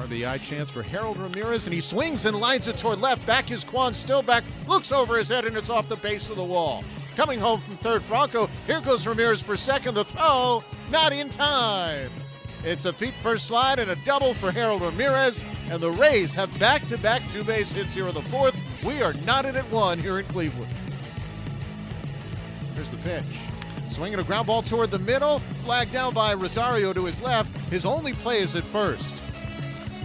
RBI chance for Harold Ramirez, and he swings and lines it toward left. Back is Kwan Stillback, looks over his head, and it's off the base of the wall. Coming home from third, Franco. Here goes Ramirez for second. The throw, not in time. It's a feet first slide and a double for Harold Ramirez, and the Rays have back to back two base hits here in the fourth. We are knotted at one here in Cleveland. Here's the pitch. Swinging a ground ball toward the middle, flagged down by Rosario to his left. His only play is at first.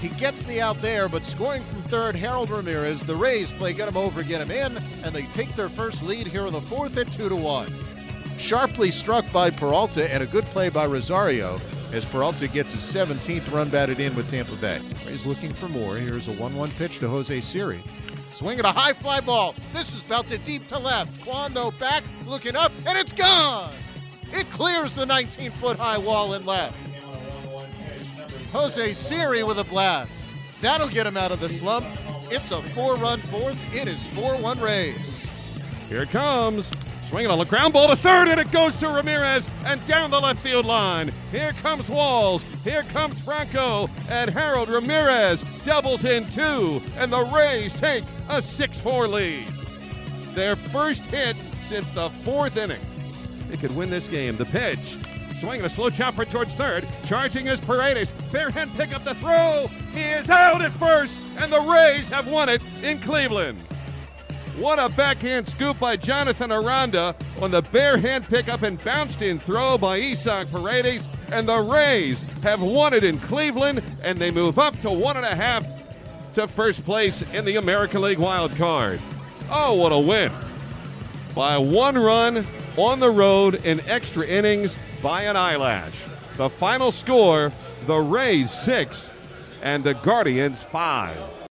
He gets the out there, but scoring from third, Harold Ramirez. The Rays play get him over, get him in, and they take their first lead here in the fourth at two to one. Sharply struck by Peralta and a good play by Rosario as Peralta gets his 17th run batted in with Tampa Bay. Rays looking for more. Here's a 1-1 pitch to Jose Siri. Swing at a high fly ball. This is belted deep to left. Kwan, though, back, looking up, and it's gone! It clears the 19 foot high wall and left. Jose Siri with a blast. That'll get him out of the slump. It's a four run fourth. It is 4 1 Rays. Here it comes. Swinging on the ground ball to third, and it goes to Ramirez and down the left field line. Here comes Walls. Here comes Franco. And Harold Ramirez doubles in two, and the Rays take a 6 4 lead. Their first hit since the fourth inning. They could win this game. The pitch. Swinging a slow chopper towards third. Charging is Paredes. Barehand pick up the throw. He is out at first, and the Rays have won it in Cleveland. What a backhand scoop by Jonathan Aranda on the barehand pickup and bounced in throw by Isaac Paredes. And the Rays have won it in Cleveland, and they move up to one and a half to first place in the American League wild card. Oh, what a win! By one run on the road in extra innings by an eyelash. The final score the Rays six and the Guardians five.